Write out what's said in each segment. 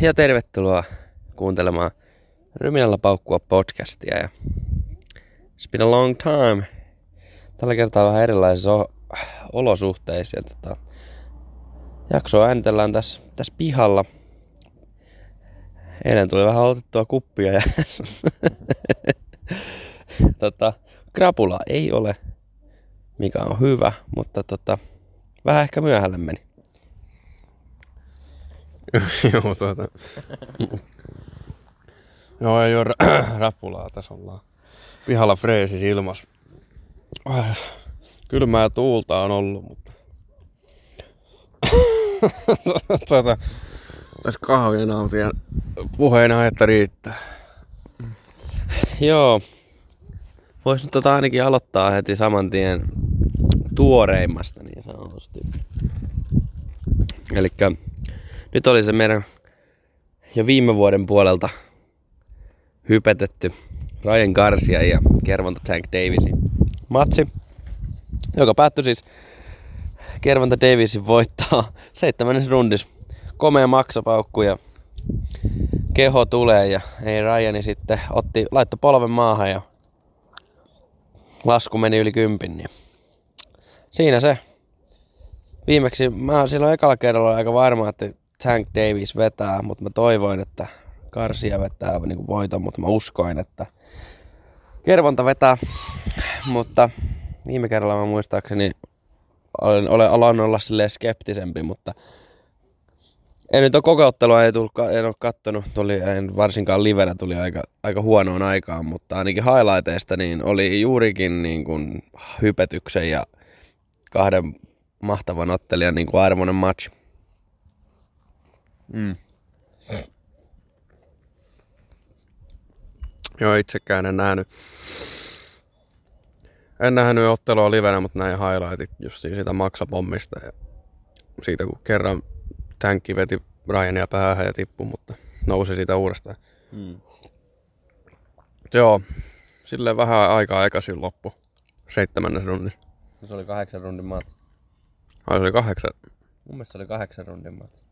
Ja tervetuloa kuuntelemaan Ryminällä paukkua podcastia. Ja it's been a long time. Tällä kertaa vähän erilaisissa olosuhteissa. Ja tota, jaksoa äänitellään tässä, tässä pihalla. Eilen tuli vähän otettua kuppia ja tota, krapula ei ole, mikä on hyvä, mutta tota, vähän ehkä myöhälle meni. Joo, tuota. Joo, ole rä- räpulaa tässä ollaan. Pihalla freesis ilmas. Kylmää ja tuulta on ollut, mutta... tuota, tässä kahvia nautin ja puheena, että riittää. Joo. Vois nyt tota ainakin aloittaa heti saman tien tuoreimmasta niin sanotusti. Eli nyt oli se meidän jo viime vuoden puolelta hypetetty Ryan Garcia ja Kervonta Tank Davisin matsi, joka päättyi siis Kervonta Davisin voittaa seitsemännessä rundissa. Komea maksapaukku ja keho tulee ja ei Ryani sitten otti, laittoi polven maahan ja lasku meni yli kympin. Niin siinä se. Viimeksi mä silloin ekalla kerralla aika varma, että Tank Davis vetää, mutta mä toivoin, että Garcia vetää niin kuin voiton, mutta mä uskoin, että Kervonta vetää. Mutta viime kerralla mä muistaakseni olen, olen aloin olla silleen skeptisempi, mutta en nyt ole koko ottelua, ei tullut, en ole kattonut, tuli, en varsinkaan livenä tuli aika, aika huonoon aikaan, mutta ainakin highlighteista niin oli juurikin niin kuin hypetyksen ja kahden mahtavan ottelijan niin kuin arvoinen match. Mm. Joo, itsekään en nähnyt. En nähnyt ottelua livenä, mutta näin highlightit just siitä maksapommista. Ja siitä kun kerran tänkki veti Ryania päähän ja tippui, mutta nousi siitä uudestaan. Mm. Joo, silleen vähän aikaa aikaisin loppu. Seitsemännes runnissa. Se oli kahdeksan rundin match. Ai se oli kahdeksan. Mun mielestä se oli kahdeksan rundin match.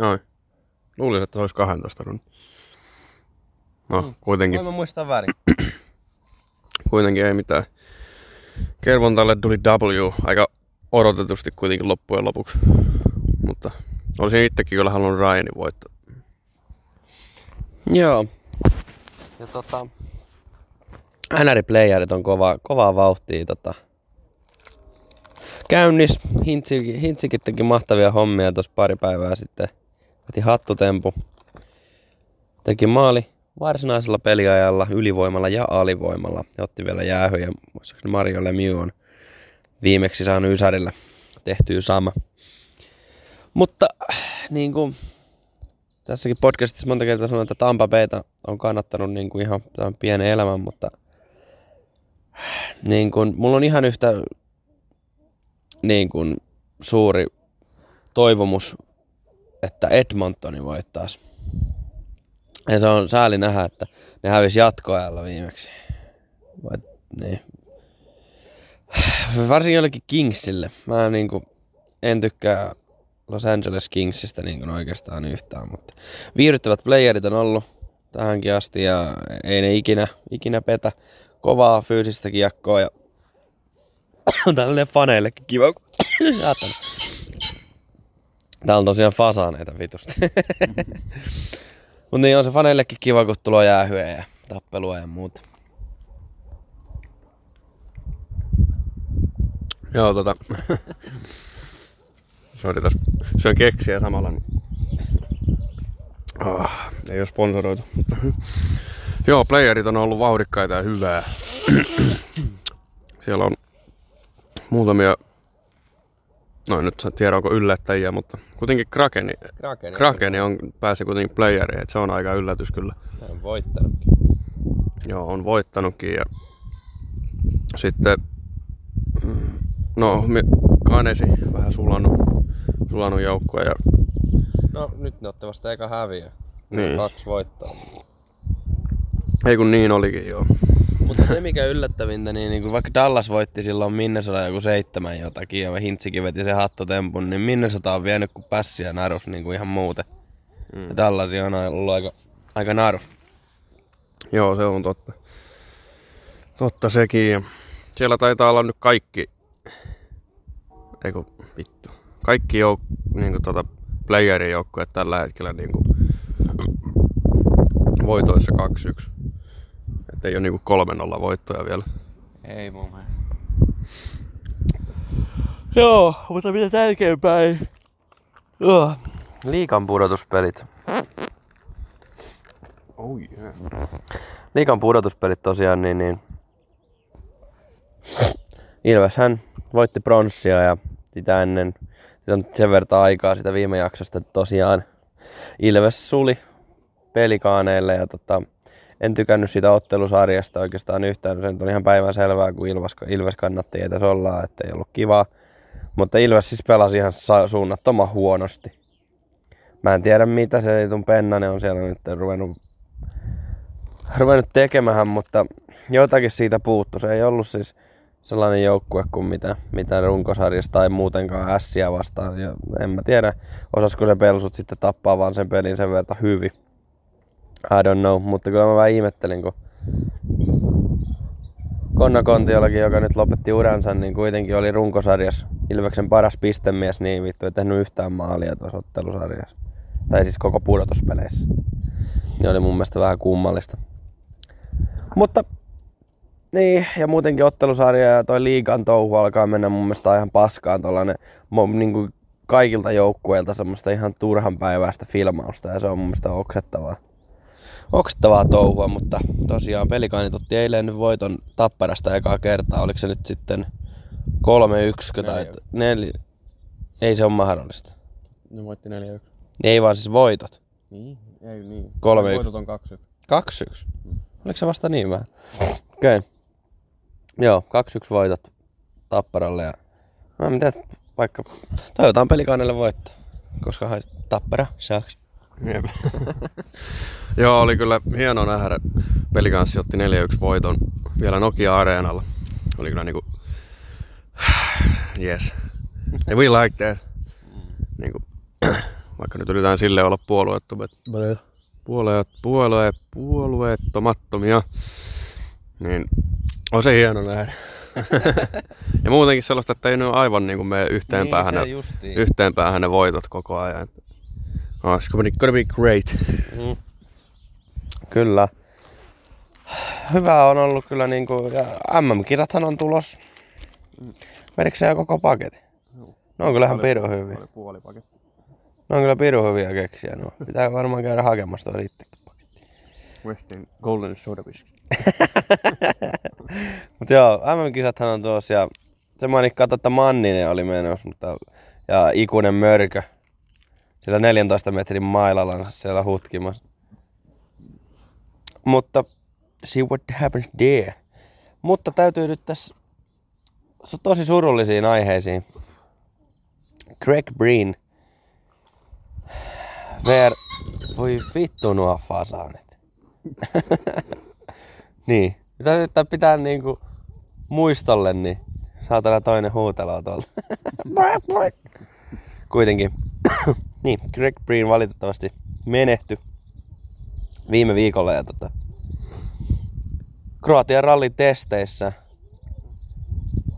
Ai. Luulisin, että se olisi 12 runnin. No, Mm. kuitenkin. Voin mä muistaa väärin. kuitenkin ei mitään. Kervontalle tuli W aika odotetusti kuitenkin loppujen lopuksi. Mutta olisin itsekin kyllä halunnut Ryanin voittaa. Joo. Ja tota... NR-playerit on kova, kovaa vauhtia tota, käynnis. Hintsi, Hintsikin teki mahtavia hommia tuossa pari päivää sitten. Veti hattutempu. Teki maali varsinaisella peliajalla, ylivoimalla ja alivoimalla. Ja otti vielä jäähyjä. Muistaakseni Mario Lemieux on viimeksi saanut Ysärillä tehtyä sama. Mutta niin kuin tässäkin podcastissa monta kertaa sanoin, että Tampa Bayta on kannattanut niin kuin ihan tämän pienen elämän, mutta niin kuin, mulla on ihan yhtä niin kuin, suuri toivomus, että Edmontoni voittaisi. Ja se on sääli nähdä, että ne hävisi jatkoajalla viimeksi. Vai, niin. Varsinkin jollekin Kingsille. Mä niin kuin, en tykkää Los Angeles Kingsistä niin kuin oikeastaan yhtään, mutta viihdyttävät playerit on ollut tähänkin asti ja ei ne ikinä, ikinä petä kovaa fyysistä kiekkoa ja on tällainen faneillekin kiva. kun-. Täällä on tosiaan fasaneita vitusti. Mutta niin on se faneillekin kiva, kun tulee jäähyä ja tappelua ja muuta. Joo, tota... Sori tässä. Syön keksiä samalla. Niin... Oh, ei ole sponsoroitu, mutta... Joo, playerit on ollut vauhdikkaita ja hyvää. Siellä on muutamia... No nyt tiedä, onko yllättäjiä, mutta kuitenkin Krakeni, Krakeni, Krakeni on, pääsi kuitenkin playeriin, että se on aika yllätys kyllä. on voittanutkin. Joo, on voittanutkin ja sitten mm, no Kanesi vähän sulannut, sulannut joukkoa ja No nyt ne otte vasta eka häviö. Niin. Kaksi voittoa. ei kun niin olikin joo. Mutta se mikä yllättävintä, niin, niin vaikka Dallas voitti silloin Minnesota joku seitsemän jotakin ja Hintsikin veti se hattotempun, niin Minnesota on vienyt kuin pässiä narus niin kuin ihan muuten. Mm. Ja Dallas on ollut aika, aika narus. Joo, se on totta. Totta sekin. Siellä taitaa olla nyt kaikki, eikö vittu, kaikki jouk- niin tota, playerin joukkueet tällä hetkellä niin kuin voitoissa 2-1. Että ei ole niinku 3-0 voittoja vielä. Ei mun mielestä. Joo, mutta mitä tärkeämpää ei. Joo. Liikan pudotuspelit. Oh yeah. Liikan pudotuspelit tosiaan, niin, niin Ilveshän voitti pronssia ja sitä ennen, sitä on sen verran aikaa sitä viime jaksosta, että tosiaan Ilves suli pelikaaneille ja tota, en tykännyt siitä ottelusarjasta oikeastaan yhtään. Se on ihan päivän selvää, kun Ilves, Ilves kannatti edes olla, että ei ollut kivaa. Mutta Ilves siis pelasi ihan suunnattoman huonosti. Mä en tiedä mitä se Eitun Pennanen on siellä nyt ruvennut, ruvennut tekemään, mutta jotakin siitä puuttu. Se ei ollut siis sellainen joukkue kuin mitä, mitä runkosarjasta tai muutenkaan ässiä vastaan. Ja en mä tiedä, osasko se pelsut sitten tappaa vaan sen pelin sen verran hyvin. I don't know, mutta kyllä mä vähän ihmettelin, kun Konna Kontiollakin, joka nyt lopetti uransa, niin kuitenkin oli runkosarjas Ilveksen paras pistemies, niin vittu ei tehnyt yhtään maalia tuossa ottelusarjassa. Tai siis koko pudotuspeleissä. Niin oli mun mielestä vähän kummallista. Mutta niin, ja muutenkin ottelusarja ja toi liigan touhu alkaa mennä mun mielestä ihan paskaan tollanen, niin kuin kaikilta joukkueilta semmoista ihan turhan päiväistä filmausta ja se on mun mielestä oksettavaa oksettavaa touhua, mutta tosiaan pelikaanit otti eilen nyt voiton Tapparasta ekaa kertaa. Oliko se nyt sitten 3-1 tai 4? Ei se ole mahdollista. Ne voitti 4-1. Ei vaan siis voitot. Niin, ei niin. 3 Voitot on 2-1. 2-1? Oliko se vasta niin vähän? Okei. Okay. Joo, 2-1 voitot Tapparalle ja no, mitä, vaikka toivotaan pelikaanille voittaa, koska Tappara saaks. Jep. Joo, oli kyllä hieno nähdä. Pelikanssi otti 4-1 voiton vielä Nokia-areenalla. Oli kyllä niinku... Yes. And we like that. Niinku, vaikka nyt yritetään sille olla puolueettomat, puolueet, puolueet, puolueettomattomia, niin on se hieno nähdä. ja muutenkin sellaista, että ei ne ole aivan niin kuin me yhteen, niin, päähän, ne, yhteen päähän ne voitot koko ajan. Oh, it's gonna be, gonna be great. Mm. Kyllä. Hyvä on ollut kyllä niinku, ja MM-kisathan on tulos. Merikö se koko paketti? No on kyllä ihan piru hyviä. Oli puoli paketti. No on kyllä piru hyviä keksiä. No. Pitää varmaan käydä hakemassa tuo itsekin paketti. Westin Golden Soda. Mut joo, MM-kisathan on tuossa ja se manikkaa että Manninen oli menossa, mutta ja ikuinen mörkö sillä 14 metrin mailallansa siellä hutkimassa. Mutta see what happens there. Mutta täytyy nyt tässä se on tosi surullisiin aiheisiin. Greg Breen. Ver... Voi vittu nuo fasaanit. niin. Mitä nyt pitää niinku muistolle, niin saatana toinen huutelo tuolta. Kuitenkin. Niin, Greg Breen valitettavasti menehty viime viikolla ja tota, Kroatian rallin testeissä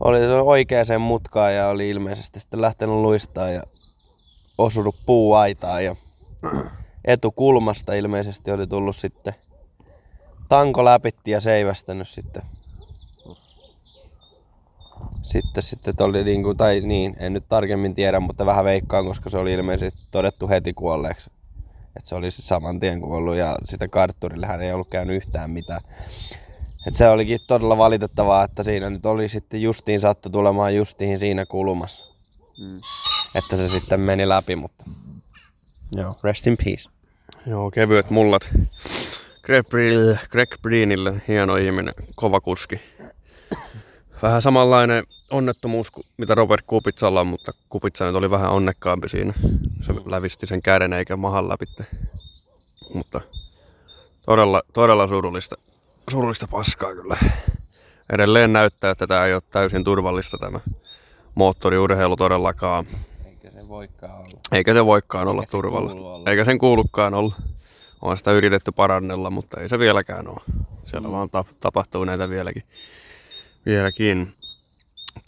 oli oikeaan mutkaan ja oli ilmeisesti sitten lähtenyt luistaa ja osunut puuaitaan ja etukulmasta ilmeisesti oli tullut sitten tanko läpitti ja seivästänyt sitten sitten, sitten oli niin kuin, tai niin, en nyt tarkemmin tiedä, mutta vähän veikkaan, koska se oli ilmeisesti todettu heti kuolleeksi. Että se olisi saman tien kuollut ja sitä kartturille hän ei ollut käynyt yhtään mitään. Et se olikin todella valitettavaa, että siinä nyt oli sitten justiin sattu tulemaan justiin siinä kulmassa. Mm. Että se sitten meni läpi, mutta joo, rest in peace. Joo, kevyet mullat. Greg Breenille hieno ihminen, kova kuski. Vähän samanlainen onnettomuus kuin mitä Robert Kupitsalla on, mutta Kupitsa nyt oli vähän onnekkaampi siinä. Se lävisti sen käden eikä mahan läpi. Mutta todella, todella surullista surullista paskaa kyllä. Edelleen näyttää, että tämä ei ole täysin turvallista tämä moottoriurheilu todellakaan. Eikä se voikaan olla. Eikä se voikaan olla turvallista. olla. Eikä sen kuulukaan olla. On sitä yritetty parannella, mutta ei se vieläkään ole. Siellä vaan ta- tapahtuu näitä vieläkin. Vieläkin.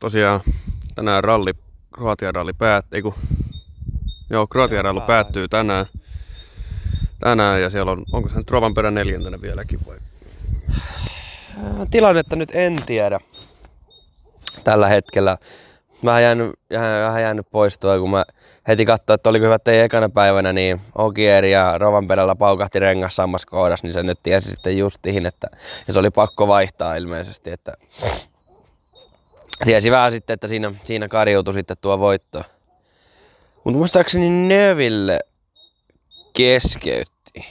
Tosiaan tänään ralli, Kroatian ralli päättyy, kun Joo, Kroatian ralli päättyy tänään. Tänään ja siellä on, onko se nyt Rovanperä neljäntenä vieläkin vai? Äh, Tilannetta nyt en tiedä tällä hetkellä. Vähän jäänyt, vähän, jäänyt pois tuo, kun mä heti katsoin, että oliko hyvä, ei ekana päivänä, niin Ogier ja Rovanperällä paukahti rengas samassa kohdassa, niin se nyt tiesi sitten justiin, että ja se oli pakko vaihtaa ilmeisesti, että tiesi vähän sitten, että siinä, siinä karjuutui sitten tuo voitto. Mutta muistaakseni Neville keskeytti.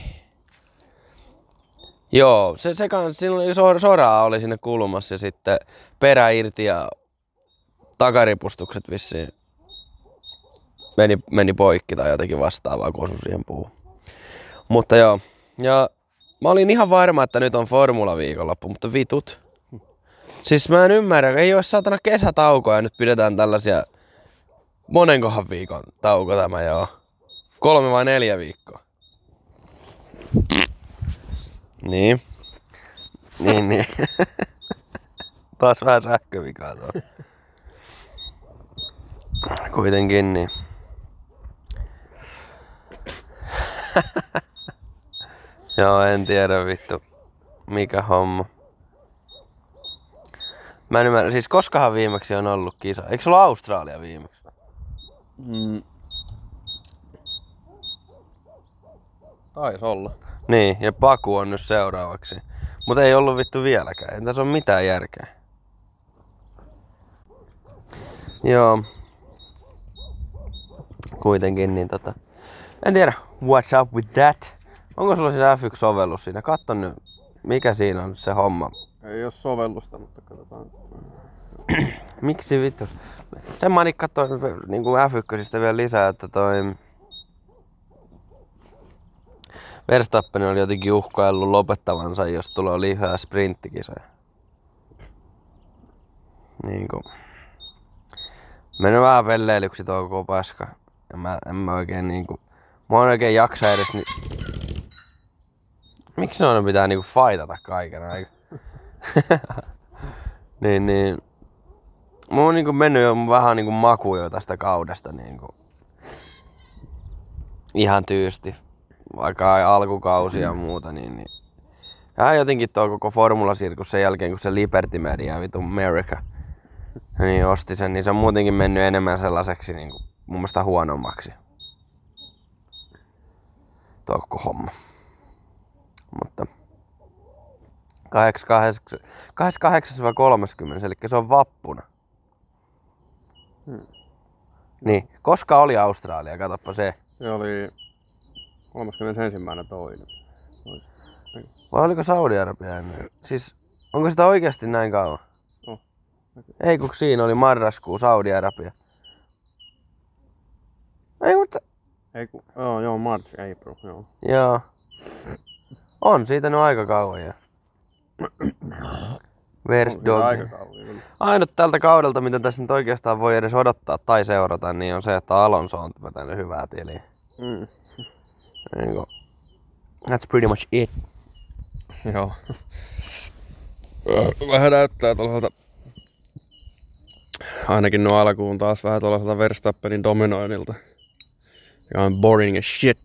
Joo, se, se kans, sor, soraa oli sinne kulmassa ja sitten perä irti ja takaripustukset vissiin meni, meni poikki tai jotenkin vastaavaa, kun osui siihen puuhun. Mutta joo, ja mä olin ihan varma, että nyt on Formula viikonloppu, mutta vitut. Siis mä en ymmärrä, ei ole saatana kesätaukoa ja nyt pidetään tällaisia monenkohan viikon tauko tämä joo. Kolme vai neljä viikkoa. Niin. Niin, niin. Taas vähän sähkövikaa tuo. Kuitenkin niin. Joo, en tiedä vittu. Mikä homma. Mä en ymmärrä, siis koskahan viimeksi on ollut kisa? Eikö se ollut Australia viimeksi? Mm. Taisi olla. Niin, ja Paku on nyt seuraavaksi. Mutta ei ollut vittu vieläkään. Ei tässä ole mitään järkeä. Joo. Kuitenkin niin tota... En tiedä, what's up with that? Onko sulla siis F1-sovellus siinä? Katso nyt, mikä siinä on se homma. Ei ole sovellusta, mutta katsotaan. Miksi vittu? Sen mä katsoin niin kuin F1 vielä lisää, että toi... Verstappen oli jotenkin uhkaillut lopettavansa, jos tulee lisää sprinttikisoja. Niin kuin. Mennyt vähän velleilyksi tuo koko paska. Ja mä, en mä oikein niinku... Mä en oikein jaksa edes ni... Miksi noiden pitää niinku fightata kaiken aikaa? niin, niin. Mulla on niinku mennyt jo vähän niinku maku jo tästä kaudesta niinku. Ihan tyysti. Vaikka ei alkukausi ja muuta, niin, niin. Ja jotenkin tuo koko formulasirkus sen jälkeen, kun se Liberty Media, vitu America, niin osti sen, niin se on muutenkin mennyt enemmän sellaiseksi niin kuin, mun mielestä huonommaksi. Tuo koko homma. Mutta 28-30, eli se on vappuna. Hmm. Niin, koska oli Australia, katoppa se. Se oli 31. toinen. Vai oliko Saudi-Arabia ennen? Siis, onko sitä oikeasti näin kauan? On. Ei, kun siinä oli marraskuu Saudi-Arabia. Ei, mutta Ei ku, joo, joo, March, April, joo. Joo. On siitä nyt aika kauan jo. Where's On dog? Aika kauan, kyllä. Ainut tältä kaudelta, mitä tässä nyt oikeastaan voi edes odottaa tai seurata, niin on se, että Alonso on vetänyt hyvää tiliä. Mm. Niin kuin, that's pretty much it. Joo. Vähän näyttää tuollaiselta ainakin nuo alkuun taas vähän tuollaiselta Verstappenin dominoinnilta. On boring as shit.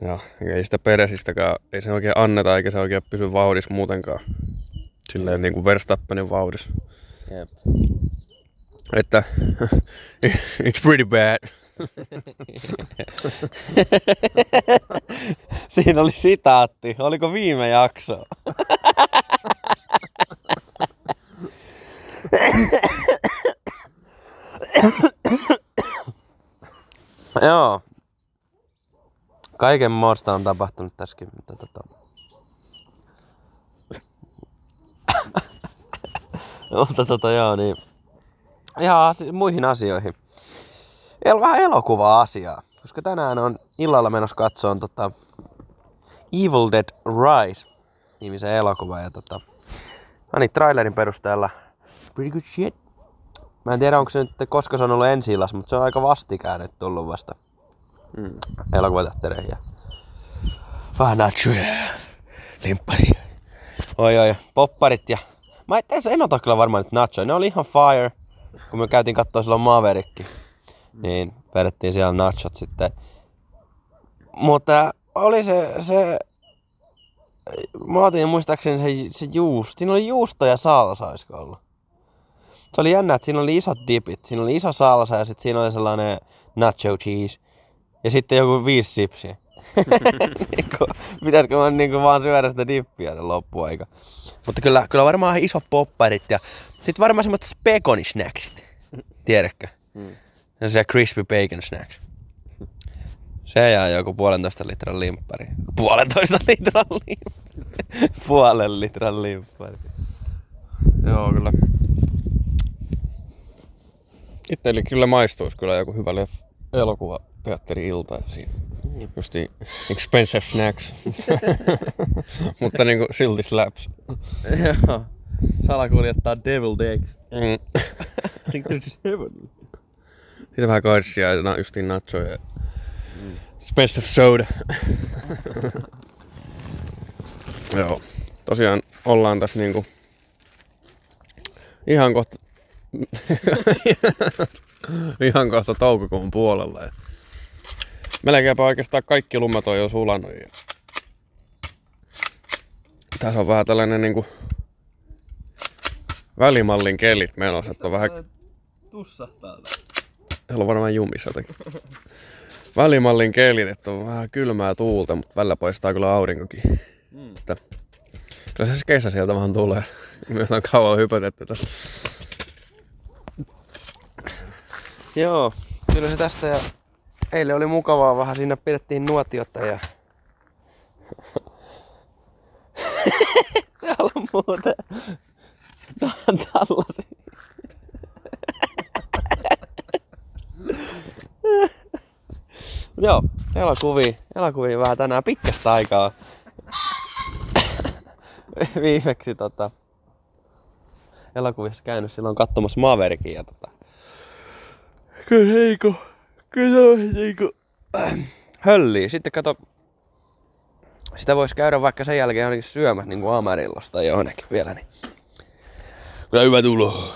Ja ei sitä peresistäkään, ei se oikein anneta eikä se oikein pysy vauhdissa muutenkaan. Silleen niin kuin Verstappenin vauhdissa. Jep. Että it's pretty bad. Siinä oli sitaatti. Oliko viime jakso? Joo. Kaiken moosta on tapahtunut tässäkin, mutta tota... mutta tota joo, niin... Ihan asi- muihin asioihin. El- vähän elokuva-asiaa. Koska tänään on illalla menossa katsoon tota Evil Dead Rise. nimisen elokuvan. Ja tota, no niin, trailerin perusteella pretty good shit. Mä en tiedä, onko se nyt, koska se on ollut ensi mutta se on aika vastikään nyt tullut vasta Mm. elokuvateattereihin. Ja... Vähän nachoja limpparia. Oi oi, popparit ja... Mä en, en ota kyllä varmaan nyt nachoja. Ne oli ihan fire. Kun me käytiin katsoa silloin Mavericki, niin vedettiin siellä nachot sitten. Mutta oli se, se Mä otin muistaakseni se, se juusto. Siinä oli juusto ja salsa, olisiko ollut. Se oli jännä, että siinä oli isot dipit. Siinä oli iso salsa ja sitten siinä oli sellainen nacho cheese. Ja sitten joku viisi sipsiä. pitäisikö mä niinku vaan syödä sitä dippiä sen loppuaika. Mutta kyllä, kyllä varmaan iso popparit ja sitten varmaan semmoiset pekonisnacksit. Tiedätkö? Mm. Se crispy bacon snacks. Se jää joku puolentoista litran limppari. Puolentoista litran limppari. Puolen litran limppari. Joo, kyllä. Itselle kyllä maistuisi kyllä joku hyvä leff- elokuva teatteri-ilta siinä. Justi expensive snacks. Mutta niinku silti slaps. Joo. Salakuljettaa deviled eggs. Mm. think this is heaven. Siitä vähän karsia ja justiin nachoja. ja Expensive soda. Joo. Tosiaan ollaan tässä niinku ihan kohta ihan kohta toukokuun puolella. Ja melkeinpä oikeastaan kaikki lumet on jo sulanut. Ja tässä on vähän tällainen niinku välimallin kelit menossa, että on vähän Tussahtaa. Täällä on varmaan jumissa jotenkin. Välimallin kelit, että on vähän kylmää tuulta, mutta välillä paistaa kyllä aurinkokin. Mm. Että kyllä se kesä sieltä vaan tulee. Me on kauan hypätetty tässä. Joo, kyllä se tästä ja eilen oli mukavaa vähän siinä pidettiin nuotiota ja Täällä on muuten tällaisia. Joo, elokuvia, elokuvia vähän tänään pitkästä aikaa. Viimeksi tota, elokuvissa käynyt silloin katsomassa Maverickin ja tota, Kyllä niinku, kyllä niinku höllii. Sitten kato, sitä voisi käydä vaikka sen jälkeen jonnekin syömässä niinku Amarillosta tai johonkin vielä, niin kyllä hyvä tulo.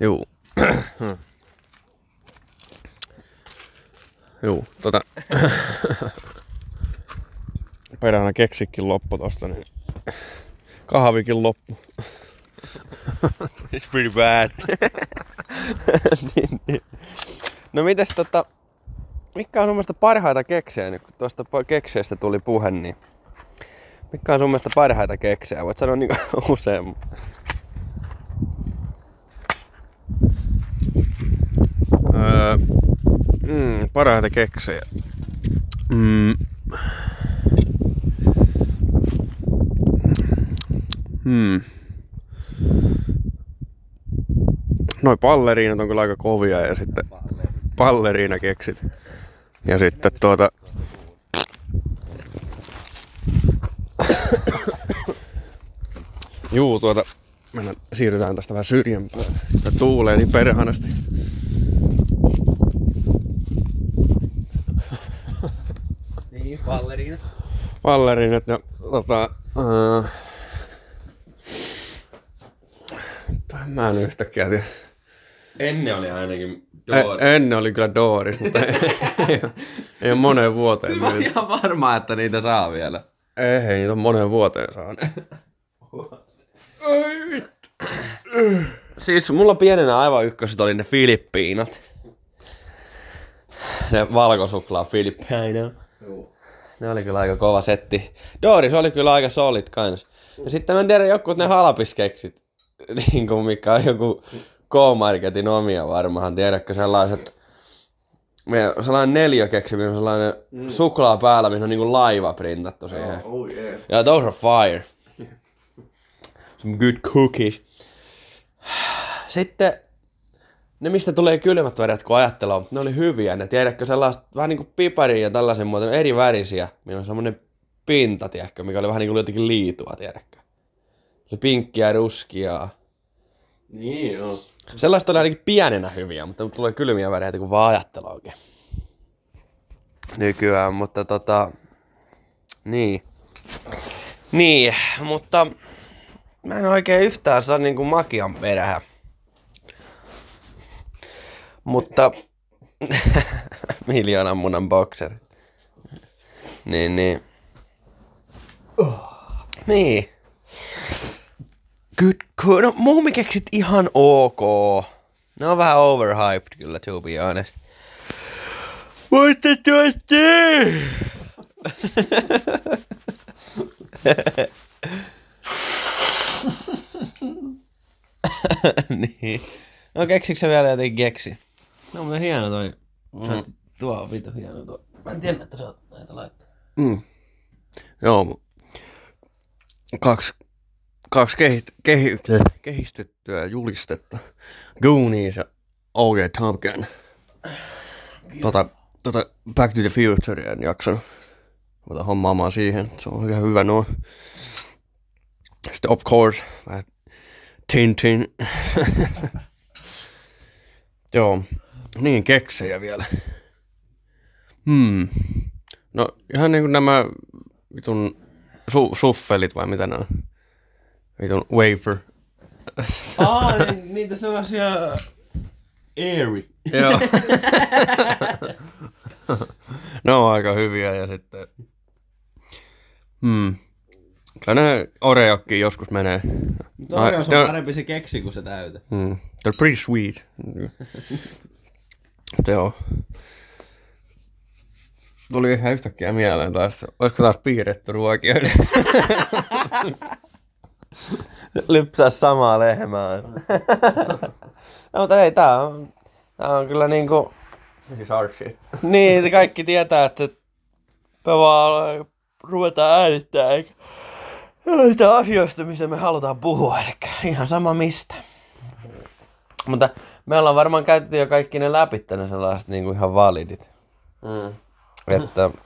Juu. Juu, tota... Perhana keksikin loppu tosta, niin... Kahvikin loppu. It's pretty bad. niin, niin. No mites tota, mikä on sun mielestä parhaita keksejä, nyt kun tuosta kekseistä tuli puhe, niin mikä on sun mielestä parhaita keksejä? Voit sanoa niinku usein. Öö, mm, parhaita keksejä. Mm. Hmm. Noi palleriinat on kyllä aika kovia ja sitten palleriina keksit. Ja sitten tuota... Juu, tuota... Mennään, siirrytään tästä vähän syrjempään. Tuulee niin perhanasti. Niin, palleriina. Palleriinat ja tota... Ää, mä en yhtäkkiä tiedä. Ennen oli ainakin E- ennen oli kyllä Doris, mutta ei, ei, ei ole moneen vuoteen. Mä oon ihan varma, että niitä saa vielä. Ei, ei niitä ole moneen vuoteen saanut. Siis mulla pienenä aivan ykköset oli ne Filippiinat. Ne valkosuklaa Filippiina. Ne oli kyllä aika kova setti. Doris oli kyllä aika solid kans. Ja sitten mä en tiedä, jotkut ne halapiskeksit. niin kuin mikä on joku K-Marketin omia varmaan. Tiedätkö sellaiset... Me, sellainen neljökeksi, missä on sellainen mm. suklaa päällä, missä on niinku laiva printattu siihen. Oh yeah. Yeah, those are fire. Some good cookies. Sitten ne, mistä tulee kylmät värit, kun ajattelee, mutta ne oli hyviä. Ne tiedätkö sellaiset vähän niin kuin piparia ja tällaisen muotoinen eri värisiä. Meillä on semmoinen pinta, tiedätkö, mikä oli vähän niin kuin jotenkin liitua, tiedätkö. Oli pinkkiä ja ruskia. Niin, joo. Sellaista oli ainakin pienenä hyviä, mutta tulee kylmiä väreitä, kun vaan ajattelee oikein. Nykyään, mutta tota... Niin. Niin, mutta mä en oikein yhtään saa niinku makian perään. Mutta miljoonan munan boxer. Niin, niin. Niin. Good, good. No, muumikeksit ihan ok. Ne on vähän overhyped kyllä, to be honest. Mutta tuotte! niin. No keksikö sä vielä jotenkin keksi? No mutta hieno toi. Mm. Tuo on vitu hieno tuo. Mä en tiedä, että sä oot näitä laittaa. Mm. Joo, kaksi, kaksi kehit, kehi, kehistettyä julistetta. Goonies ja O.G. Top Gun. Tota, tota Back to the Future en jaksanut ruveta hommaamaan siihen. Se on ihan hyvä nuo. Sitten of course, vähän Tintin. Joo, niin keksejä vielä. Hmm. No ihan niin kuin nämä vitun su- suffelit vai mitä ne on? Vitun wafer. Aa, niin, niitä sellaisia airy. Joo. ne on aika hyviä ja sitten... Hmm. Kyllä ne Oreokkin joskus menee. Mutta Oreos on parempi se keksi kuin se täytä. Hmm. They're pretty sweet. Mutta joo. Tuli ihan yhtäkkiä mieleen taas. Olisiko taas piirretty ruokia? Lypsää samaa lehmää. no, mutta ei, tää on, tää on kyllä niinku... Hard shit. Niin, kaikki tietää, että me vaan ruvetaan äänittää, eikä niitä asioista, mistä me halutaan puhua, eli ihan sama mistä. Mutta me ollaan varmaan käytetty jo kaikki ne läpi ne sellaiset niin kuin ihan validit. Mm. Että...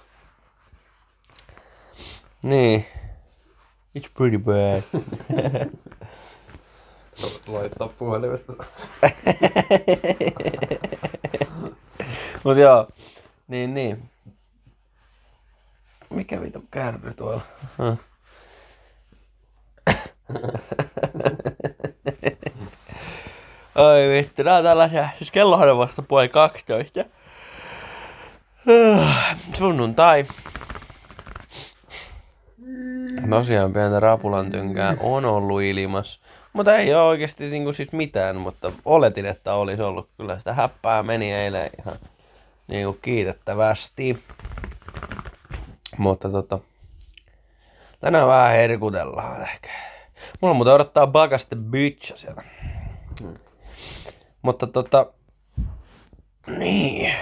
Niin. It's pretty bad. Laittaa puhelimesta. Mut joo. Niin, niin. Mikä vitu kärry tuolla? Oi vittu, nää on tällaisia, siis kellohan on vasta puoli 12. Sunnuntai. Tosiaan pientä rapulan tynkää on ollut ilmas. Mutta ei ole oikeasti niinku siis mitään, mutta oletin, että olisi ollut. Kyllä sitä häppää meni eilen ihan niinku kiitettävästi. Mutta tota, tänään vähän herkutellaan ehkä. Mulla muuten odottaa bagaste bitcha siellä. Hmm. Mutta tota, niin.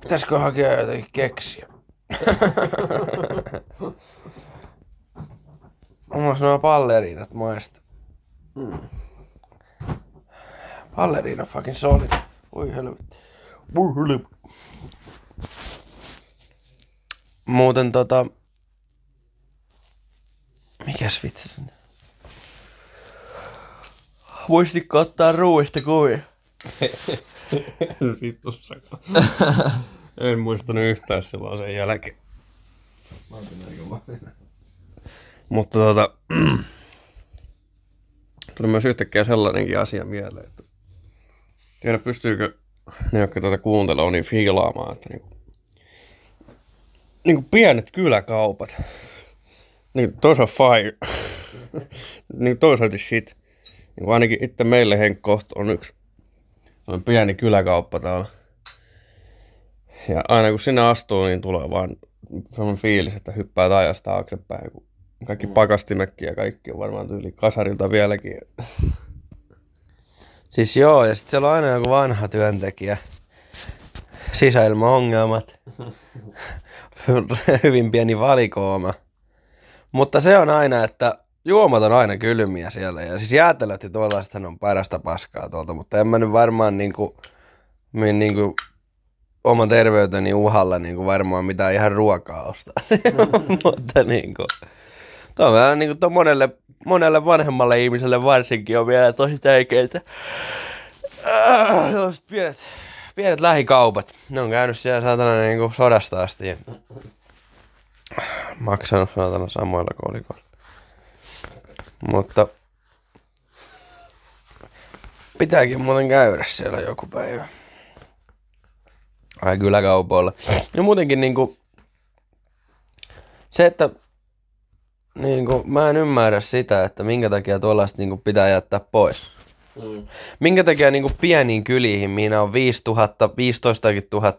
Pitäisikö hakea jotenkin keksiä? Mulla nuo palleriinat maista. Mm. Palleriina fucking solid. Voi helvetti. Voi helvetti. Muuten tota... Mikäs vitsi sinne? Voisitko ottaa ruuista kuvia? Vitussakaan. en muistanut yhtään se vaan sen jälkeen. Mutta tota, tuli myös yhtäkkiä sellainenkin asia mieleen, että tiedä pystyykö ne, jotka tätä kuuntelee, niin fiilaamaan, että niinku, niinku pienet kyläkaupat, niin toisaalta fire, niin toisaalta shit. Niin ainakin itse meille Henkkoht on yksi on pieni kyläkauppa täällä. Ja aina kun sinne astuu, niin tulee vaan sellainen fiilis, että hyppää ajasta taaksepäin. Kun kaikki mm. pakastimekki ja kaikki on varmaan tyyli kasarilta vieläkin. Siis joo, ja sitten siellä on aina joku vanha työntekijä. Sisäilmaongelmat. Hyvin pieni valikooma. Mutta se on aina, että juomat on aina kylmiä siellä. Ja siis jäätelöt ja tuollaisethan on parasta paskaa tuolta, mutta en mä nyt varmaan niinku, niinku oman terveyteni uhalla niin kuin varmaan mitään ihan ruokaa ostaa. Mutta niin kuin, tuo on vähän niin kuin tuo monelle, monelle vanhemmalle ihmiselle varsinkin on vielä tosi tärkeää. Sellaiset pienet, pienet lähikaupat. Ne on käynyt siellä saatana niin kuin sodasta asti ja maksanut saatana samoilla kolikoilla. Mutta pitääkin muuten käydä siellä joku päivä. Ai kyläkaupoilla. Ja muutenkin niinku se, että niinku, mä en ymmärrä sitä, että minkä takia tuollaista niinku pitää jättää pois. Mm. Minkä takia niinku pieniin kyliin, mihin on 5000, 15 000,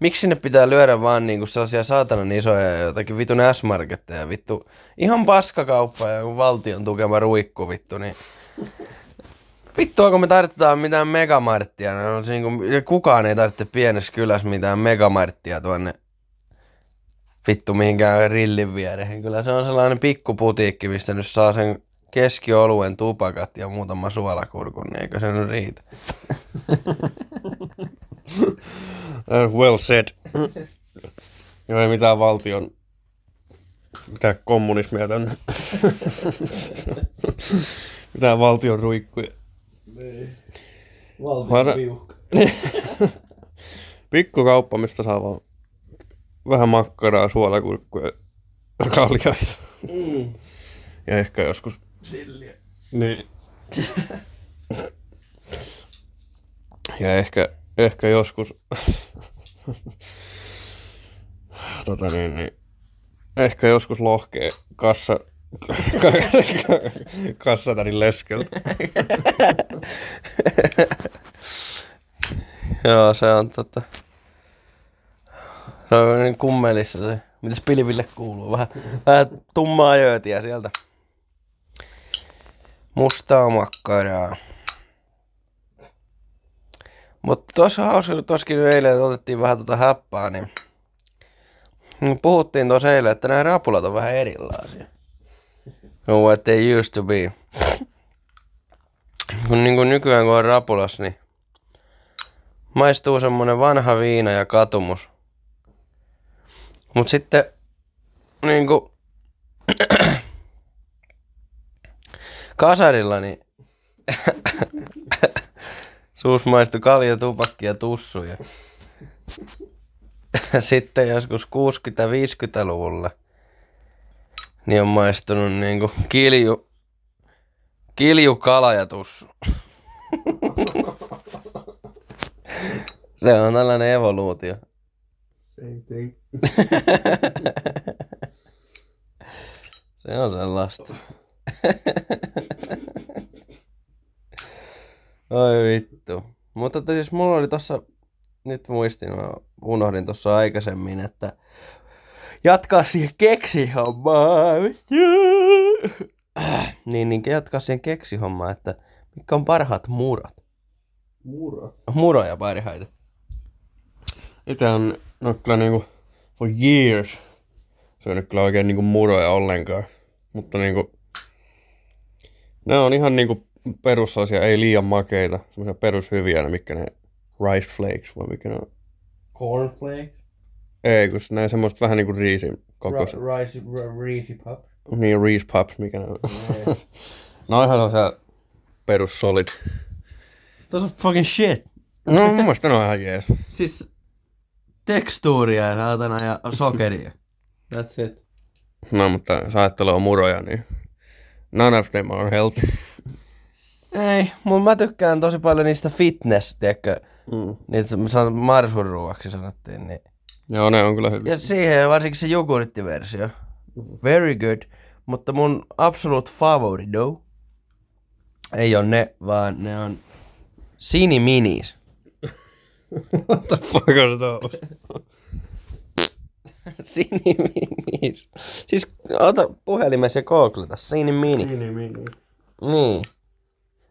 miksi sinne pitää lyödä vaan niinku sellaisia saatanan isoja jotakin vitun S-marketteja, vittu. Ihan paskakauppa ja joku valtion tukema ruikku, vittu, niin Vittua, kun me tarvitaan mitään megamarttia. No, on niinku, kukaan ei tarvitse pienessä kylässä mitään megamarttia tuonne vittu mihinkään rillin viereen. Kyllä se on sellainen pikkuputiikki, mistä nyt saa sen keskioluen tupakat ja muutama suolakurkun, niin eikö se nyt riitä? Well said. Joo, ei mitään valtion... Mitään kommunismia tänne. mitään valtion ruikkuja. Vara- Pikkukauppa, mistä saa vaan vähän makkaraa, suolakurkkuja ja kaljaita. Mm. Ja ehkä joskus... Silliä. Niin. ja ehkä, ehkä joskus... tota niin, niin. Ehkä joskus lohkee kassa... kassatärin leskeltä. Joo, se on tota... Se on niin kummelissa se. Mitäs pilville kuuluu? Vähän, vähän tummaa jöötiä sieltä. Mustaa makkaraa. Mutta tuossa hauska, tuossakin eilen otettiin vähän tota häppää, niin niin puhuttiin tuossa eilen, että nämä rapulat on vähän erilaisia. No what they used to be. Kun niin kuin nykyään kun on rapulas, niin maistuu semmonen vanha viina ja katumus. Mut sitten niinku kasarilla niin suus maistui kalja, tupakki ja tussu. Ja sitten joskus 60-50-luvulla niin on maistunut niinku kilju, kilju, kala ja tussu. Se on tällainen evoluutio. Same thing. Se on sellaista. Oi vittu. Mutta siis mulla oli tossa, nyt muistin, mä unohdin tossa aikaisemmin, että jatkaa siihen keksihommaan. Niin, niin jatkaa siihen keksihommaan, että mitkä on parhaat murat. Mura. Muroja parhaita. Itse on no, kyllä niinku for years syönyt kyllä oikein niinku muroja ollenkaan. Mutta niinku ne on ihan niinku perussasia, ei liian makeita. Semmoisia perushyviä ne, mitkä ne rice flakes vai mikä ne on. Cornflakes. Ei, kun ne semmoista vähän niinku riisin kokoiset. rice, Reese Pups. Niin, Reese Pups, mikä ne on. no ihan sellaisia perus solid. Tuossa on fucking shit. No mun mielestä ne on ihan jees. Siis tekstuuria ja saatana ja sokeria. That's it. No mutta jos ajattelee muroja, niin none of them are healthy. Ei, mun mä tykkään tosi paljon niistä fitness, tiedätkö, Mm. niitä san- marsuruoksi sanottiin, niin. Joo, ne on kyllä hyviä. Ja siihen varsinkin se jogurttiversio. Very good. Mutta mun absolute favorito ei ole ne, vaan ne on Sini Minis. What the fuck are those? Sini Minis. Siis ota puhelimessa ja googleta. Sini Mini. Mini, mini. Niin.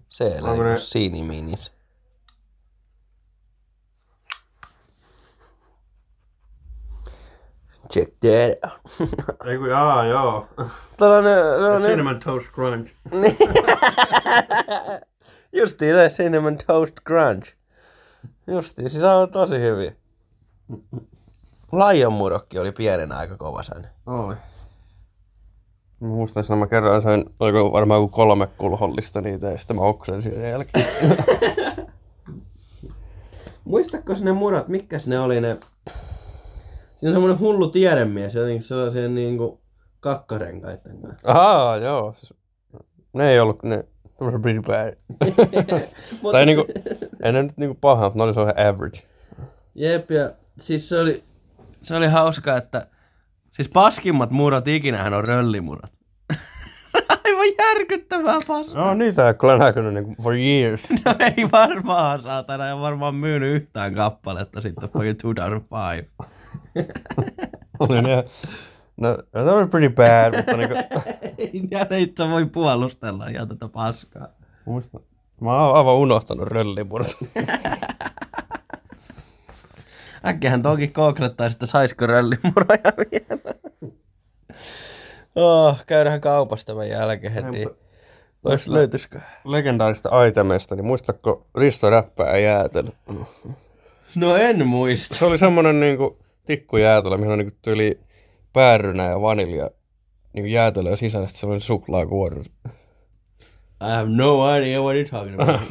Se Onko on ne- Check that out. Ei kun, aa, joo. Tällainen, tällainen, Cinnamon Toast Crunch. justiin se Cinnamon Toast Crunch. Justiin, siis on tosi hyviä. Lion murokki oli pienenä aika kova sen. Oli. Mä muistan, että mä kerran sain, oliko varmaan kuin kolme kulhollista niitä ja sitten mä oksensin sen jälkeen. Muistatko ne murot, mitkä ne oli ne? Siinä on semmonen hullu tiedemies, jotenkin sellaisia niinku kakkarenkaiden kanssa. Ahaa, joo. Siis, ne ei ollut, ne, were pretty bad. Tai se- niinku, ei ne nyt niinku paha, mutta ne oli sellainen average. Jep, ja siis se oli, se oli hauska, että siis paskimmat murot ikinähän on röllimurot. Aivan järkyttävää paskaa. No niitä ei kyllä näkynyt niinku for years. No ei varmaan, saatana, ei varmaan myynyt yhtään kappaletta sitten fucking 2005. oli ne, no, ne were pretty bad, mutta niinku, ja niitä voi puolustella ja tätä paskaa. muista, mä oon aivan unohtanut röllimurta. Äkkiähän toki googlettaisi, että saisiko röllimuroja vielä. Oh, käydään kaupasta tämän jälkeen heti. Ois löytyisikö? Legendaarista itemeista, niin muistatko Risto Räppää jäätelö? No en muista. Se oli semmonen niinku tikkujäätelö, mihin on niinku tyyli päärynä ja vanilja niinku jäätelöä sisällä, sitten semmoinen suklaakuori. I have no idea what you're talking about.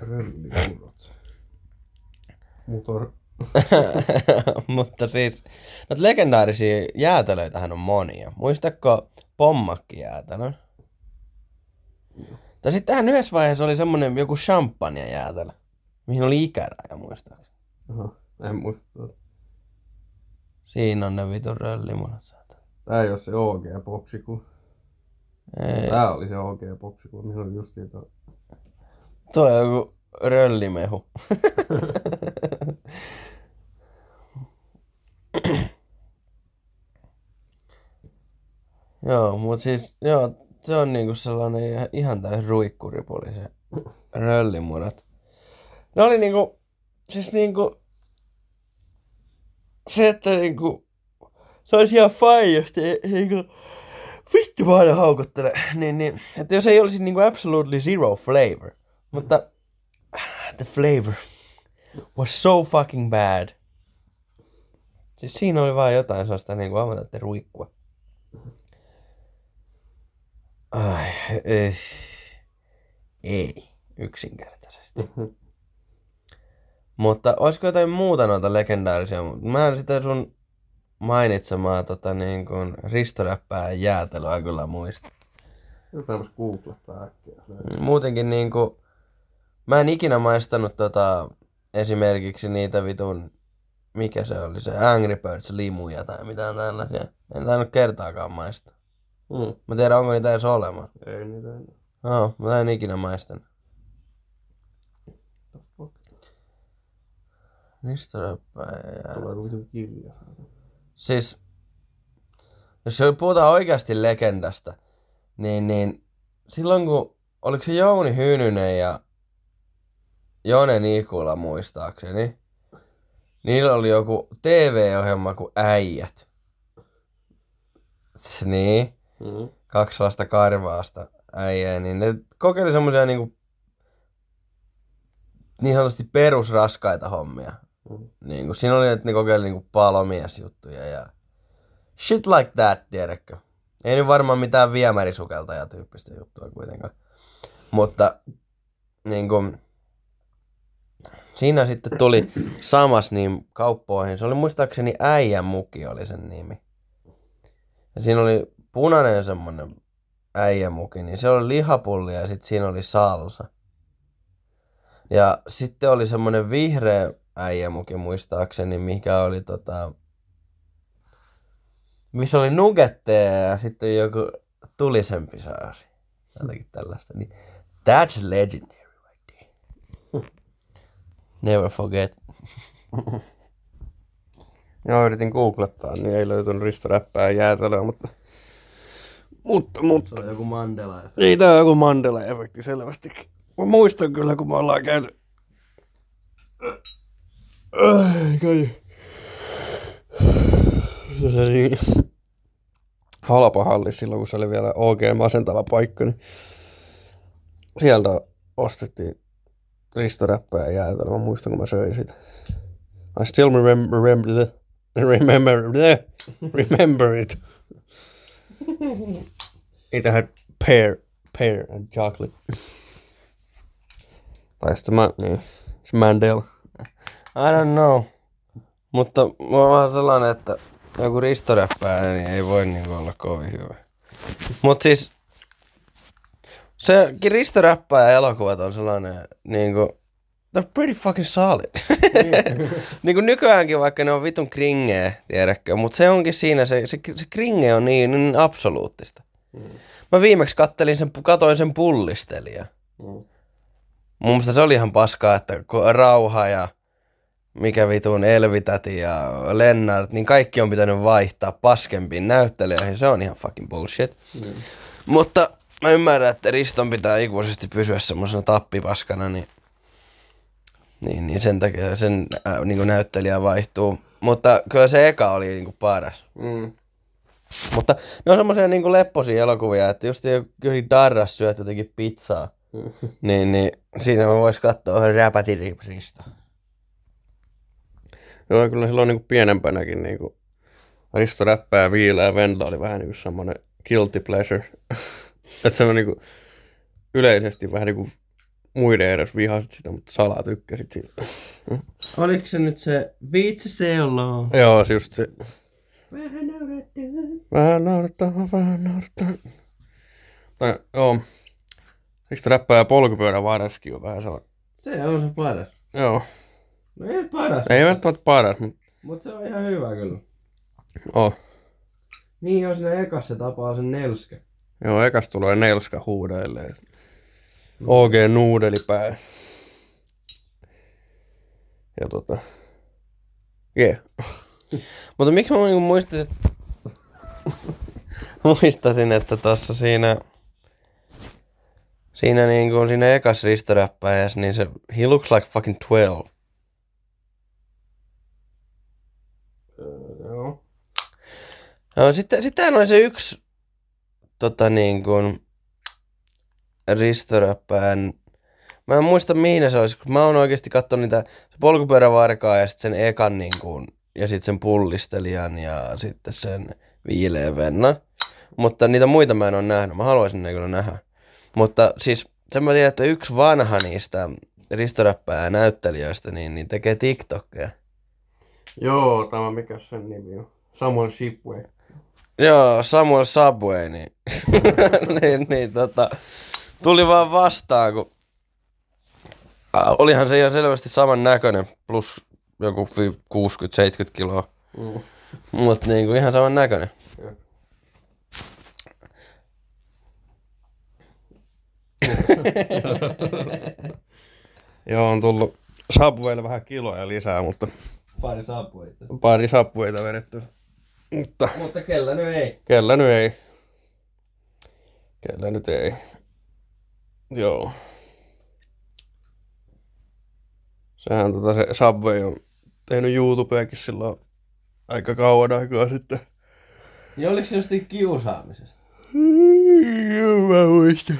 Röllimurot. Motor. Mutta siis, noita legendaarisia jäätelöitähän on monia. Muistatko pommakki jäätelön? Tai sittenhän yhdessä vaiheessa oli semmonen joku champagne jäätelö, mihin oli ikäraja muistaakseni. Aha, en muista. Siinä on ne vitun röllimunat. Tää ei oo se OG boksiku. Ei, Tää oli se OG boksiku, mihin oli justiin tuo. toi on joku röllimehu. joo, mut siis, joo, se on niinku sellainen ihan- täys ruikkuripuli se röllimunat. Ne oli niinku, siis niinku, se, että niinku, se olisi ihan fine, jos te, niinku, vittu mä aina haukuttelen, niin, niin, että jos ei olisi niinku absolutely zero flavor, mutta the flavor was so fucking bad. Siis siinä oli vaan jotain sellaista niinku aivan ruikkua. Ai, ei. Ei, yksinkertaisesti. Mutta olisiko jotain muuta noita legendaarisia? Mä en sitä sun mainitsemaa tota niin kuin ristoräppää ja jäätelöä kyllä muista. Jotain googlettaa äkkiä. Muutenkin niin kuin, mä en ikinä maistanut tota, esimerkiksi niitä vitun, mikä se oli, se Angry Birds limuja tai mitään tällaisia. En tainnut kertaakaan maistaa. Mm. Mä tiedän, onko niitä edes olemaan. Ei niitä enää. Joo, mä en ikinä maistanut. Tulee kuitenkin kirja. Siis, jos puhutaan oikeasti legendasta, niin, niin silloin kun, oliko se Jouni Hynynen ja Jone Nikula muistaakseni, niillä oli joku TV-ohjelma kuin Äijät. Niin, Mm. kaksi sellaista karvaasta äijää, niin ne kokeili semmoisia niinku niin sanotusti perusraskaita hommia. Mm. Niin kuin, siinä oli, että ne kokeili niin palomiesjuttuja ja shit like that, tiedätkö? Ei nyt varmaan mitään viemärisukeltaja tyyppistä juttua kuitenkaan. Mutta niin kuin, siinä sitten tuli samas niin kauppoihin. Se oli muistaakseni äijän muki oli sen nimi. Ja siinä oli punainen semmonen äijämuki, niin se oli lihapulli ja sitten siinä oli salsa. Ja sitten oli semmonen vihreä äijämuki muistaakseni, mikä oli tota... Missä oli nugetteja ja sitten joku tulisempi saasi. Jotakin tällaista. Niin, that's legendary right there. Never forget. Joo, yritin googlettaa, niin ei löytynyt Risto Räppää jäätelöä, mutta... Mutta, mutta... Se on joku Mandela. Ei tää on joku Mandela-efekti selvästikin. Mä muistan kyllä, kun me ollaan käyty... Ai. Niin. Halpa halli silloin, kun se oli vielä oikein masentava paikka, niin sieltä ostettiin ristoräppää jäätelö. Mä muistan, kun mä söin sitä. I still remember, remember, remember, remember it. It had pear, pear and chocolate. Tai sitten mä, niin, Mandela. I don't know. Mutta mulla on vähän sellainen, että joku ristoräppää niin ei voi niinku olla kovin hyvä. Mut siis se ristoräppää ja elokuvat on sellainen niinku They're pretty fucking solid. niin kuin nykyäänkin, vaikka ne on vitun kringeä, tiedätkö, mutta se onkin siinä, se, se, se kringe on niin, niin absoluuttista. Mm. Mä viimeksi kattelin sen, katoin sen pullistelijan. Mm. Mun mielestä se oli ihan paskaa, että Rauha ja mikä vitun Elvitäti ja Lennart, niin kaikki on pitänyt vaihtaa paskempiin näyttelijöihin. Se on ihan fucking bullshit. Mm. Mutta mä ymmärrän, että Riston pitää ikuisesti pysyä semmoisena tappipaskana, niin niin, niin sen takia sen äh, niin näyttelijä vaihtuu. Mutta kyllä se eka oli niin kuin paras. Mm. Mutta ne on semmoisia niin lepposia elokuvia, että just jokin Darras syöt jotenkin pizzaa. Mm. niin, niin siinä mä vois katsoa räpätiriprista. Joo, kyllä silloin niin kuin pienempänäkin niin kuin Risto Räppä ja Viila ja Vendla oli vähän niin kuin semmoinen guilty pleasure. että se on niin kuin yleisesti vähän niin kuin muiden edes vihasit sitä, mutta salaa tykkäsit siitä. Oliko se nyt se viitsi seuloo? Joo, se just se. Vähän naurattaa. Vähän naurattaa, vähän naurattaa. Tai joo. Siksi räppää ja polkupyörä varaskin on vähän sellainen. Se on se paras. Joo. No ei paras. Ei välttämättä paras, mutta... Mut se on ihan hyvä kyllä. Oh. Niin, jos ne ekas se tapaa sen nelska. Joo, ekas tulee nelska huudeilleen. OG nuudelipää. Ja tota... Yeah. Mutta miksi mä niinku muistasin, muistasin, että tossa siinä siinä niinku siinä ekas ristoräppäjäs, niin se he looks like fucking 12. Joo. No, sitten, sitten oli se yksi tota niin kuin, ristoräppään. Mä en muista mihin se olisi, kun mä oon oikeasti katsonut niitä polkupyörävarkaa ja sitten sen ekan niin kuin, ja sitten sen pullistelijan ja sitten sen viileän vennan. Mutta niitä muita mä en ole nähnyt. Mä haluaisin ne kyllä nähdä. Mutta siis sen mä tiedän, että yksi vanha niistä ristoräppää näyttelijöistä niin, niin tekee TikTokia. Joo, tämä mikä sen nimi on? Samuel Shipway. Joo, Samuel Subway, niin, niin, niin tota, tuli vaan vastaan, kun olihan se ihan selvästi saman näköinen, plus joku 60-70 kiloa. Mm. Mutta niinku ihan saman näköinen. Joo, on tullut Subwaylle vähän kiloja lisää, mutta... Pari Subwayta. Pari Subwayta vedetty. Mutta... Mutta kellä nyt ei. Kellä nyt ei. Kellä nyt ei. Joo. Sehän tota se Subway on tehnyt YouTubeakin silloin aika kauan aikaa sitten. Niin oliko se jostain kiusaamisesta? Mä muistan.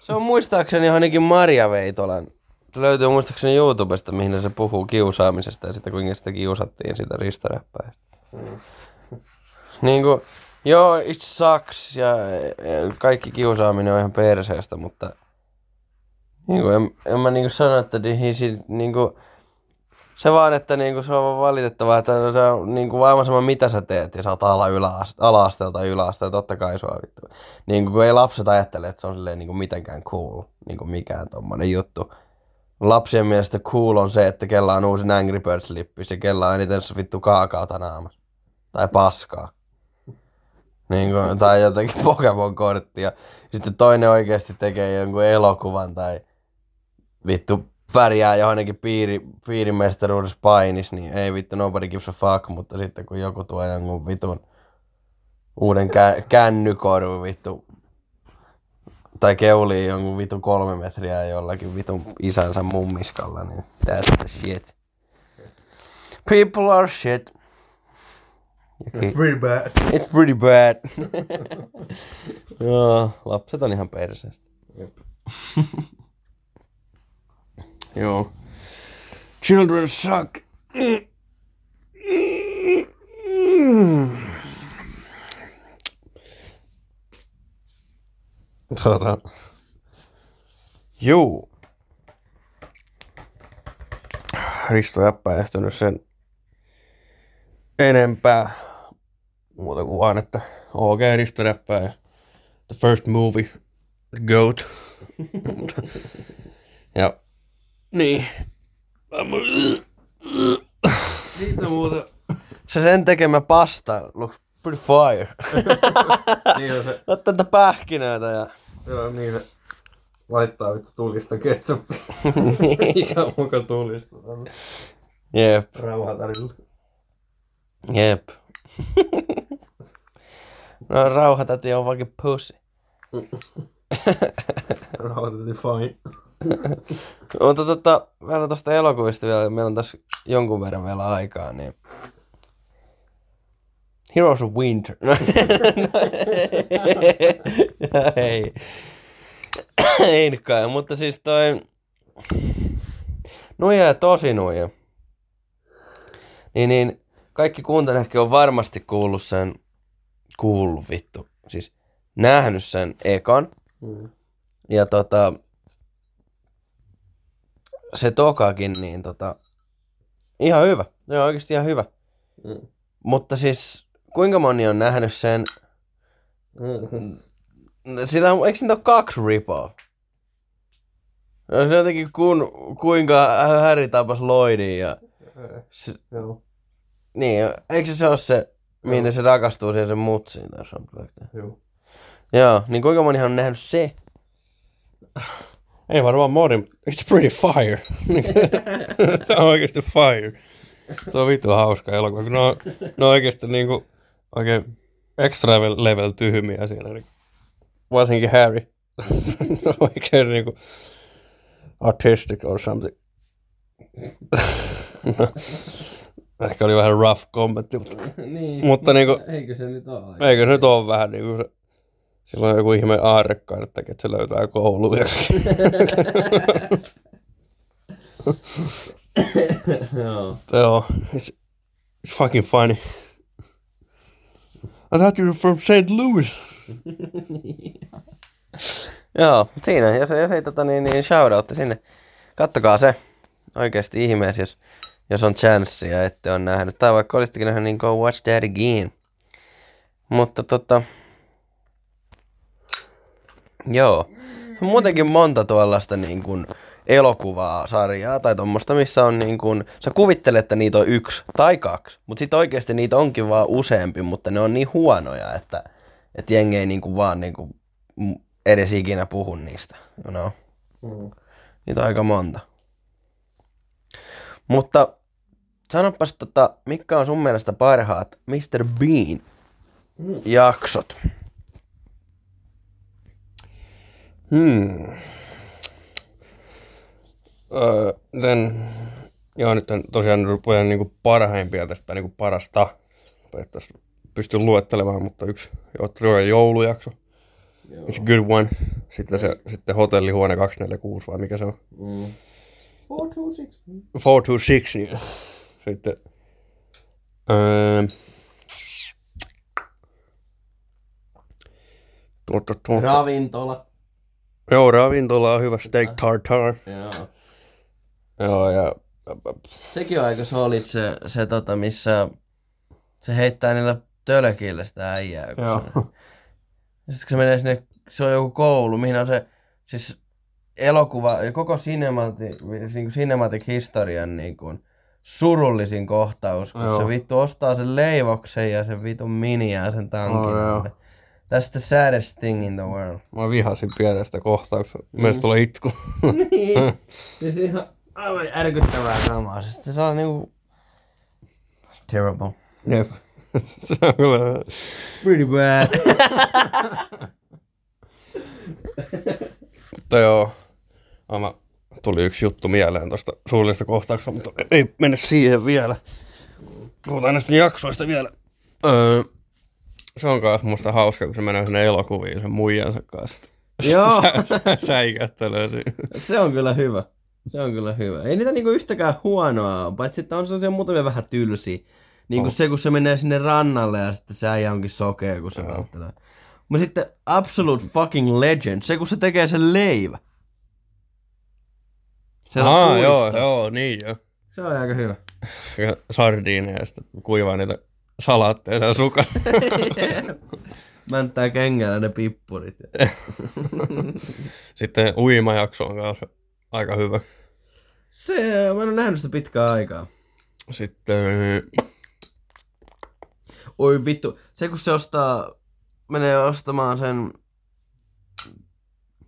Se on muistaakseni ainakin Maria Veitolan. Se löytyy muistaakseni YouTubesta, mihin se puhuu kiusaamisesta ja sitä kuinka sitä kiusattiin sitä ristoräppäistä. Mm. Niin kuin, joo, it sucks ja, kaikki kiusaaminen on ihan perseestä, mutta niin kuin, en, en mä niin kuin sano, että niin, kuin, se vaan, että niin kuin, se on vaan valitettavaa, että se on niin kuin, aivan sama mitä sä teet ja sä oot ala yläaste, ala-asteella tai yläasteella, totta kai sua vittu. Niin kuin, kun ei lapset ajattele, että se on silleen niin kuin mitenkään cool, niin kuin mikään tommonen juttu. Lapsien mielestä cool on se, että kella on uusi Angry Birds lippis ja kella on eniten vittu kaakaota naamassa. Tai paskaa. Niin kuin, tai jotakin Pokemon-korttia. Sitten toinen oikeasti tekee jonkun elokuvan tai vittu pärjää johonkin piiri, piirimestaruudessa painis, niin ei vittu nobody gives a fuck, mutta sitten kun joku tuo jonkun vitun uuden kä- kännykorvi vittu tai keulii jonkun vitun kolme metriä jollakin vitun isänsä mummiskalla, niin that's the shit. People are shit. It's pretty bad. It's pretty bad. Joo, oh, lapset on ihan perseestä. Joo. Children suck. Tota. Juu. Risto Jäppä ehtinyt sen enempää muuta kuin vaan, että ok, Risto Jäppä ja the first movie, the goat. ja niin. Siitä muuten... Se sen tekemä pasta looks pretty fire. niin on se, Ottaa tätä pähkinöitä ja... joo, niin se laittaa vittu tulista ketsuppia. Ihan muka tulista. Jep, Rauhatarilla. jep. No rauhatäti on vaikka pussy. Rauhatati fine. Mutta tota, vielä tosta elokuvista vielä, meillä on tässä jonkun verran vielä aikaa, niin... Heroes of Winter. No, ei. ei nyt kai, mutta siis toi... Nuija ja tosi nuija. Niin, niin kaikki kuuntelijatkin on varmasti kuullut sen, kuullut vittu, siis nähnyt sen ekan. Mm. Ja tota, se tokakin, niin tota, ihan hyvä. Se on oikeasti ihan hyvä. Mm. Mutta siis, kuinka moni on nähnyt sen, Mm. sitä on, eikö niitä ole kaksi ripoa? No se jotenkin kun, kuinka Harry tapas Lloydin ja... Se, Joo, niin, eikö se ole se, minne se rakastuu siihen sen mutsiin tai something like that? joo. Joo, niin kuinka monihan on nähnyt se? Ei varmaan moni, it's pretty fire. se on oikeasti fire. Se on vittu hauska elokuva, kun ne on, ne on oikeasti niinku oikein extra level, tyhmiä siinä. Niin. Varsinkin Harry. Ne on oikein niinku artistic or something. Ehkä oli vähän rough kommentti, mutta, niin, mutta niinku, eikö se nyt ole? eikö se nyt ole vähän niinku se, sillä on joku ihme aarrekarttakin, että se löytää kouluun ja Joo. Joo, it's, it's fucking funny. I thought you were from St. Louis. Joo, siinä. Jos, jos ei tota niin, niin shoutoutti sinne. Kattokaa se. Oikeasti ihmeessä, jos, jos on chanssi ja ette on nähnyt. Tai vaikka olisitte nähnyt, niin go watch that again. Mutta tota... Joo. On muutenkin monta tuollaista niin kuin elokuvaa, sarjaa tai tuommoista, missä on niin kuin, sä kuvittelet, että niitä on yksi tai kaksi, mutta sitten oikeasti niitä onkin vaan useampi, mutta ne on niin huonoja, että, että jengi ei niin kuin vaan niin kuin edes ikinä puhu niistä. You know? Mm. Niitä on aika monta. Mutta sanopas, tota, mitkä on sun mielestä parhaat Mr. Bean jaksot? Hmm. Öö, then, joo, nyt on tosiaan rupean niinku parhaimpia tästä niinku parasta. Periaatteessa pystyn luettelemaan, mutta yksi joo, joulujakso. It's a good one. Sitten se sitten hotellihuone 246 vai mikä se on? Mm. Four, two, six. 426. Niin. Sitten öö, tuota, tuota. Ravintola. Joo, ravintola on hyvä steak tartar. Joo. Joo, ja Sekin on aika solid se, se tota, missä se heittää niillä tölkillä sitä äijää. Joo. Se, ja sitten kun se menee sinne, se on joku koulu, mihin on se, siis elokuva ja koko cinematic, niin kuin cinematic historian niin kuin, surullisin kohtaus, kun Joo. se vittu ostaa sen leivoksen ja sen vitun miniää sen tankin. Oh. That's the saddest thing in the world. mä vihasin pienestä kohtauksesta. Mielestäni tulee itku. niin. Siis ihan aivan järkyttävää kamaa. Siis se on niinku... Terrible. Jep. se on kyllä... Pretty bad. Mutta joo. Ama, tuli yksi juttu mieleen tuosta suullisesta kohtauksesta, mutta ei mennä siihen vielä. Puhutaan näistä jaksoista vielä. Öö, se on kanssa musta hauska, kun se menee sinne elokuviin sen muijansa kanssa. Joo. Sä, sä, säikättelee siinä. se on kyllä hyvä. Se on kyllä hyvä. Ei niitä niinku yhtäkään huonoa paitsi että on sellaisia muutamia vähän tylsiä. Niin kuin On. se, kun se menee sinne rannalle ja sitten se äijä onkin sokea, kun se välttelee. Mutta sitten Absolute fucking Legend, se kun se tekee sen leivä. Siellä Aa, joo, puistossa. joo, niin joo. Se on aika hyvä. Ja sardiineja ja sitten kuivaa niitä salaatteja siellä sukan. Mänttää kengällä ne pippurit. sitten uimajakso on kanssa aika hyvä. Se, mä en ole nähnyt sitä pitkää aikaa. Sitten Oi vittu, se kun se ostaa, menee ostamaan sen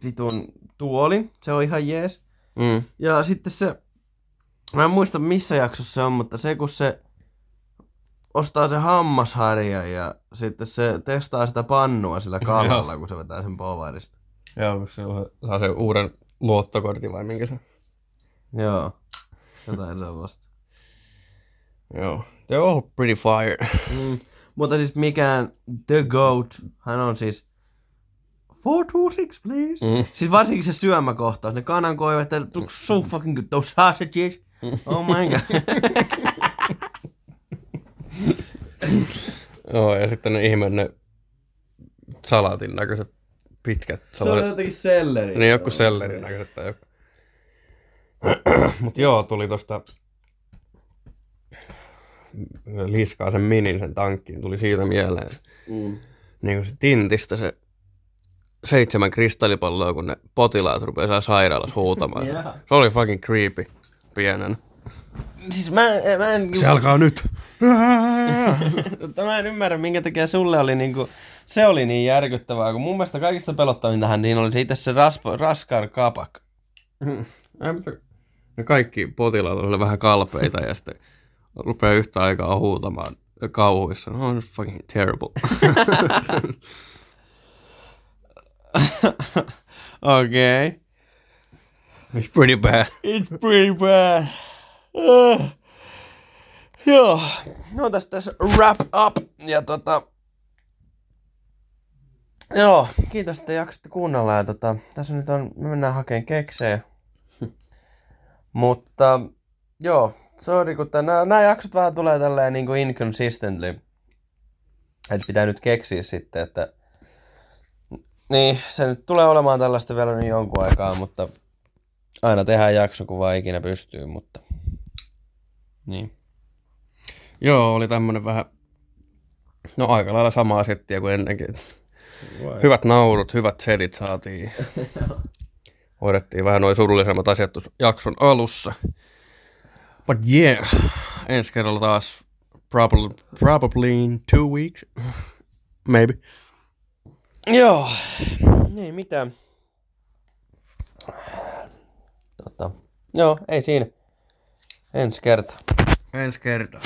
vitun tuolin, se on ihan jees. Mm, Ja sitten se, mä en muista missä jaksossa se on, mutta se kun se ostaa se hammasharja ja sitten se testaa sitä pannua sillä kalalla, kun se vetää sen povarista. joo, kun se saa sen uuden luottokortin vai minkä se. Joo, jotain sellaista. Joo. They're all pretty fire. Mm. Mutta siis mikään The Goat, hän on siis 426 please. Mm. Siis varsinkin se syömäkohtaus, ne kanankoivet, it looks so fucking good, those sausages. Oh my god. Joo, ja sitten ne ihme ne salaatin näköiset pitkät se on jotenkin selleri. Niin joku sellerin näköiset tai joku. Mut joo, tuli tosta liskaa sen minin sen tankkiin, tuli siitä mieleen. Mm. Niin kuin se tintistä se seitsemän kristallipalloa, kun ne potilaat rupeaa siellä sairaalassa huutamaan. Jaha. Se oli fucking creepy pienen. Siis mä, en- mä en... Se alkaa nyt. Mutta mä en ymmärrä, minkä takia sulle oli niinku, se oli niin järkyttävää, kun mun mielestä kaikista pelottavintahan niin oli siitä se raspo, raskar kapak. Ei, mutta ne kaikki potilaat oli vähän kalpeita ja sitten rupeaa yhtä aikaa huutamaan kauhuissa. No, it's fucking terrible. Okei. Okay. It's pretty bad. It's pretty bad. Uh, joo. No tästä tässä wrap up. Ja tota... Joo, kiitos, että jaksatte kuunnella. Ja tota, tässä nyt on, me mennään hakemaan keksejä. Mutta joo, sorry, kun nämä, nämä jaksot vähän tulee tälleen niin kuin inconsistently. Että pitää nyt keksiä sitten, että niin, se nyt tulee olemaan tällaista vielä niin jonkun aikaa, mutta aina tehdään jakso, kun vaan ikinä pystyy, mutta niin. Joo, oli tämmönen vähän, no aika lailla samaa settiä kuin ennenkin. Hyvät naurut, hyvät setit saatiin. Hoidettiin vähän noin surullisemmat asiat jakson alussa. But yeah, ensi kerralla taas probably, probably in two weeks. Maybe. Joo, niin mitään. Tota, joo, ei siinä. Ensi kerta. Ensi kertaa.